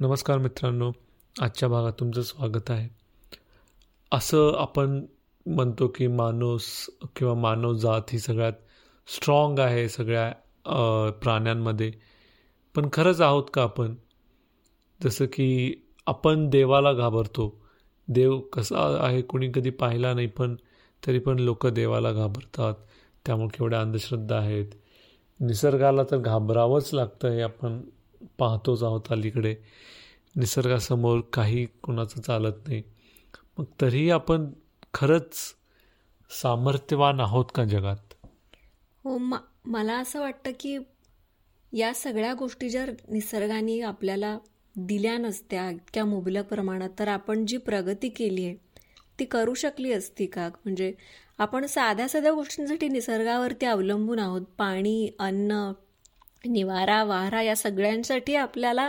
नमस्कार मित्रांनो आजच्या भागात तुमचं स्वागत आहे. असं आपण म्हणतो की माणूस किंवा मानव जात ही सगळ्यात स्ट्रॉंग आहे सगळ्या प्राण्यांमध्ये. पण खरंच आहोत का आपण? जसं की आपण देवाला घाबरतो. देव कसा आहे कुणी कधी पाहिला नाही पण तरी पण लोक देवाला घाबरतात. त्यामुळे केवढ्या अंधश्रद्धा आहेत. निसर्गाला तर घाबरावंच लागतं हे आपण पाहतोच आहोत अलीकडे निसर्गासमोर काही कुणाचं चालत नाही. मग तरीही आपण खरंच सामर्थ्यवान आहोत का जगात? हो मला असं वाटतं की या सगळ्या गोष्टी जर निसर्गाने आपल्याला दिल्या नसत्या इतक्या मुबलक प्रमाणात तर आपण जी प्रगती केली आहे ती करू शकली असती का? म्हणजे आपण साध्या साध्या गोष्टींसाठी निसर्गावरती अवलंबून आहोत. पाणी अन्न निवारा वारा या सगळ्यांसाठी आपल्याला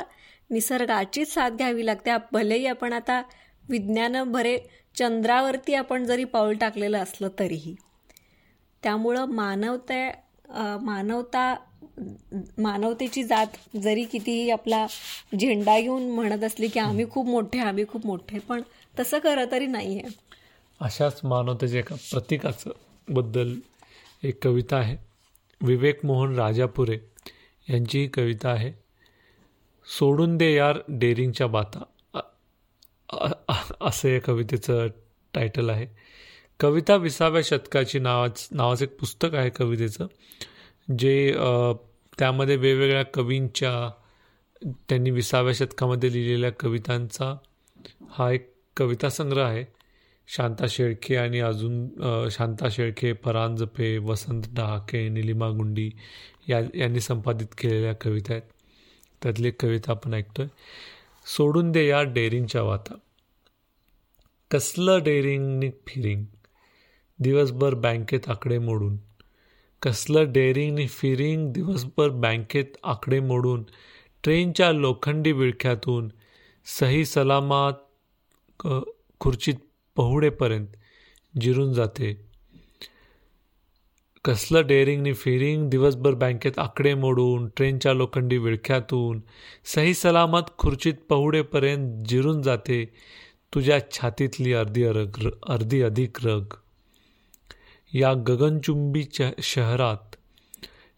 निसर्गाचीच साथ घ्यावी लागते. भलेही आपण आता विज्ञान भरे चंद्रावरती आपण जरी पाऊल टाकलेलं असलं तरीही. त्यामुळं मानवता मानवता मानवतेची जात जरी कितीही आपला झेंडा घेऊन म्हणत असली की आम्ही खूप मोठे आम्ही खूप मोठे पण तसं खरं तरी नाही आहे अशाच मानवतेच्या एका प्रतीकाचं बद्दल एक कविता आहे. विवेक मोहन राजापुरे यांची कविता आहे. सोडून दे यार डेअरिंगच्या बाता. असं या कवितेचं टायटल आहे. कविता विसाव्या शतकाची नावाच नावाचं एक पुस्तक आहे कवितेचं जे त्यामध्ये वेगवेगळ्या कवींच्या त्यांनी विसाव्या शतकामध्ये लिहिलेल्या कवितांचा हा एक कविता संग्रह आहे. शांता शेळके आणि अजून शांता शेळके परांजपे वसंत डहाके निलिमा गुंडी या यांनी संपादित केलेल्या कविता आहेत. त्यातली कविता आपण ऐकतोय. सोडून दे या डेअरिंगच्या वाता. कसलं डेअरिंग फिरिंग? दिवसभर बँकेत आकडे मोडून. कसलं डेअरिंग फिरिंग? दिवसभर बँकेत आकडे मोडून. ट्रेनच्या लोखंडी विळख्यातून. सही सलामात खुर्चीत पहुडेपर्यंत जिरून जाते. कसलं डेअरिंगनी फेरिंग दिवसभर बँकेत आकडे मोडून ट्रेनच्या लोखंडी विळख्यातून सही सलामत खुर्चीत पहुडेपर्यंत जिरून जाते तुझ्या छातीतली अर्धी अरग अर्धी अधिक रग. या गगनचुंबी शहरात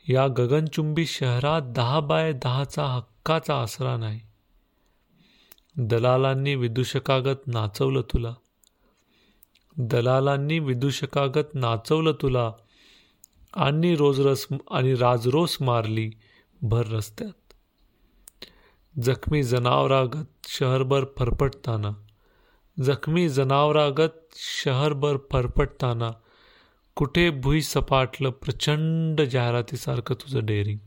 या गगनचुंबी शहरात दहा बाय दहाचा हक्काचा आसरा नाही. दलालांनी विदूषकागत नाचवलं तुला. दलालांनी विदूषकागत नाचवलं तुला. आणि रोजरस आणि राजरोस मारली भर रस्त्यात. जखमी जनावरागत शहरभर फरफटताना. जखमी जनावरागत शहरभर फरफटताना. कुठे भुई सपाटलं प्रचंड जाहिरातीसारखं तुझं डेअरिंग.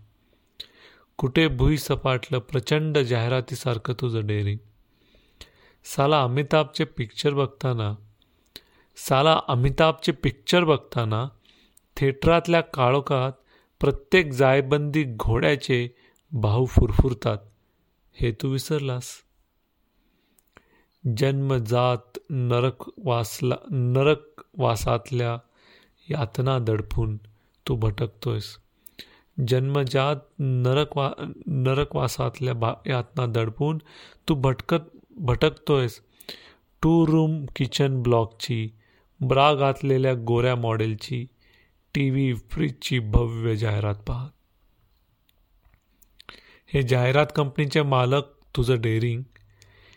कुठे भुई सपाटलं प्रचंड जाहिरातीसारखं तुझं डेअरिंग. साला अमिताभचे पिक्चर बघताना साला अमिताभचे पिक्चर बघताना थिएटरातल्या काळोखात प्रत्येक जायबंदी घोड्याचे भाऊ फुरफुरतात. हे तू विसरलास? जन्मजात नरक वासला नरक वासातल्या यातना दडपून तू भटकतोयस. जन्मजात नरकवा नरकवासातल्या बा यातना दडपून तू भटकत भटकतोयस. टू रूम किचन ब्लॉकची ब्रा घातलेल्या गोऱ्या मॉडेलची टी व्ही फ्रीजची भव्य जाहिरात पाहत हे जाहिरात कंपनीचे मालक तुझं डेअरिंग.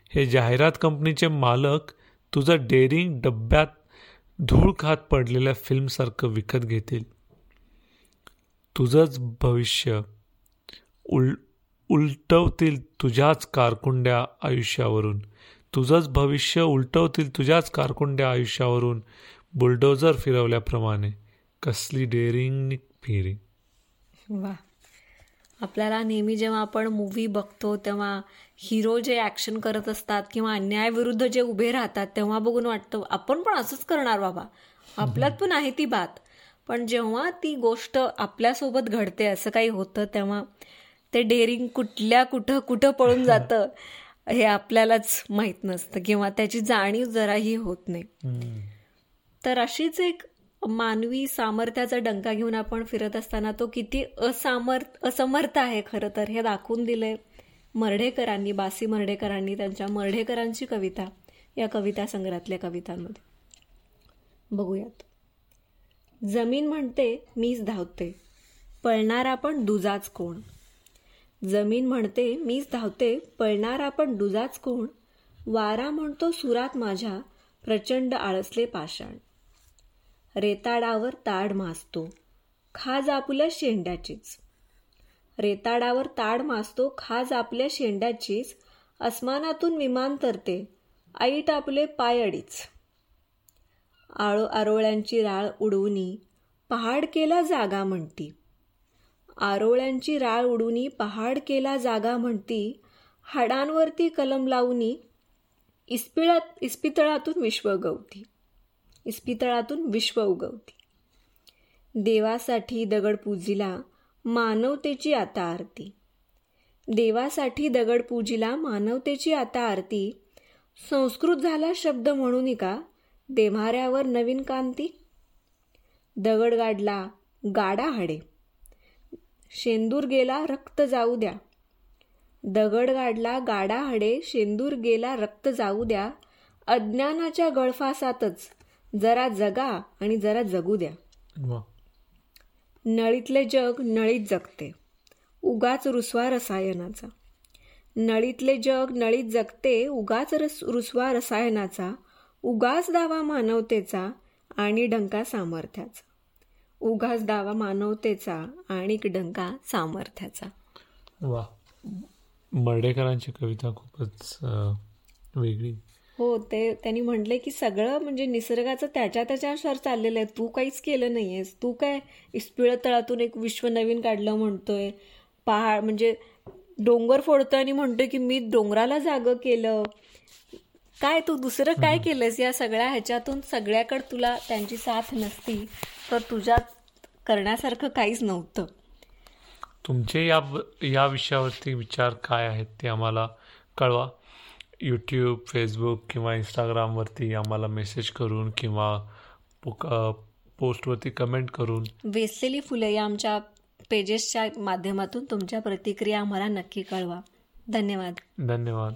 हे जाहिरात कंपनीचे मालक तुझं डेअरिंग डब्यात धूळ खात पडलेल्या फिल्मसारखं विकत घेतील. तुझंच भविष्य उल उलटवतील तुझ्याच कारकुंड्या आयुष्यावरून. तुझंच भविष्य उलटवतील तुझ्याच कारकुंड्या आयुष्यावरून. बुलडोजर फिरवल्याप्रमाणे. कसली डेअरिंग फिरिंग वा. आपल्याला नेहमी जेव्हा आपण मूवी बघतो तेव्हा हिरो जे ॲक्शन करत असतात किंवा अन्यायाविरुद्ध जे उभे राहतात तेव्हा बघून वाटतं आपण पण असंच करणार बाबा. आपल्यात पण आहे ती बात. पण जेव्हा ती गोष्ट आपल्यासोबत घडते असं काही होतं तेव्हा ते डेअरिंग कुठल्या कुठं कुठं पळून जातं. हे आपल्यालाच माहीत नसतं किंवा त्याची जाणीव जराही होत नाही. तर अशीच एक मानवी सामर्थ्याचा डंका घेऊन आपण फिरत असताना तो किती असामर्थ असमर्थ आहे खरं तर. हे दाखवून दिले मर्ढेकरांनी बासी मर्ढेकरांनी त्यांच्या मर्ढेकरांची कविता या कविता संग्रहातल्या कवितांमध्ये. बघूयात. जमीन म्हणते मीच धावते. पळणारा पण दुजाच कोण? जमीन म्हणते मीच धावते पळणारा पण दुजाच कोण? वारा म्हणतो सुरात माझ्या प्रचंड आळसले पाषाण. रेताडावर ताड मासतो खाज आपल्या शेंड्याचीच. रेताडावर ताड मासतो खाज आपल्या शेंड्याचीच अस्मानातून विमान तरते आईट आपले पाय अडीच. आळो आरोळ्यांची राळ उडवणी पहाड केला जागा म्हणती. आरोळ्यांची राळ उडूनी पहाड केला जागा म्हणती हाडांवरती कलम लावणी इस्पिळात इस्पितळातून विश्व उगवती. इस्पितळातून विश्व उगवती. देवासाठी दगड पूजिला मानवतेची आता आरती. देवासाठी दगड पूजिला मानवतेची आता आरती. संस्कृत झाला शब्द म्हणून का देम्हाऱ्यावर नवीन कांती? दगड गाडला गाडा हाडे. शेंदूर गेला रक्त जाऊ द्या. दगड गाडला गाडा हडे शेंदूर गेला रक्त जाऊ द्या. अज्ञानाच्या गळफासातच जरा जगा आणि जरा जगू द्या. नळीतले जग नळीत जगते. उगाच रुसवा रसायनाचा. नळीतले जग नळीत जगते उगाच रस रुसवा रसायनाचा. उगाच दावा मानवतेचा आणि डंका सामर्थ्याचा. उगाच दावा मानवतेचा आणि डंका सामर्थ्याचा. वा. मर्डेकरांची कविता खूपच वेगळी. हो ते त्यांनी म्हटले की सगळं म्हणजे निसर्गाचं त्याच्या त्याच्यानुसार चाललेलं आहे. तू काहीच केलं नाहीयेस. तू काय इस्पिळ तळातून एक विश्व नवीन काढलं म्हणतोय. पहाड म्हणजे डोंगर फोडतोय आणि म्हणतोय की मी डोंगराला जागं केलं. काय तू दुसरं काय केलंस? या सगळ्या ह्याच्यातून सगळ्याकडे तुला त्यांची साथ नसती. तर तुझ्यात करण्यासारखं काहीच नव्हतं. तुमचे या या विषयावरती विचार काय आहेत ते आम्हाला कळवा. यूट्यूब फेसबुक किंवा इंस्टाग्रामवरती आम्हाला मेसेज करून किंवा पोस्टवरती कमेंट करून. वेचलेली फुले या आमच्या पेजेसच्या माध्यमातून तुमच्या प्रतिक्रिया आम्हाला नक्की कळवा. धन्यवाद. धन्यवाद.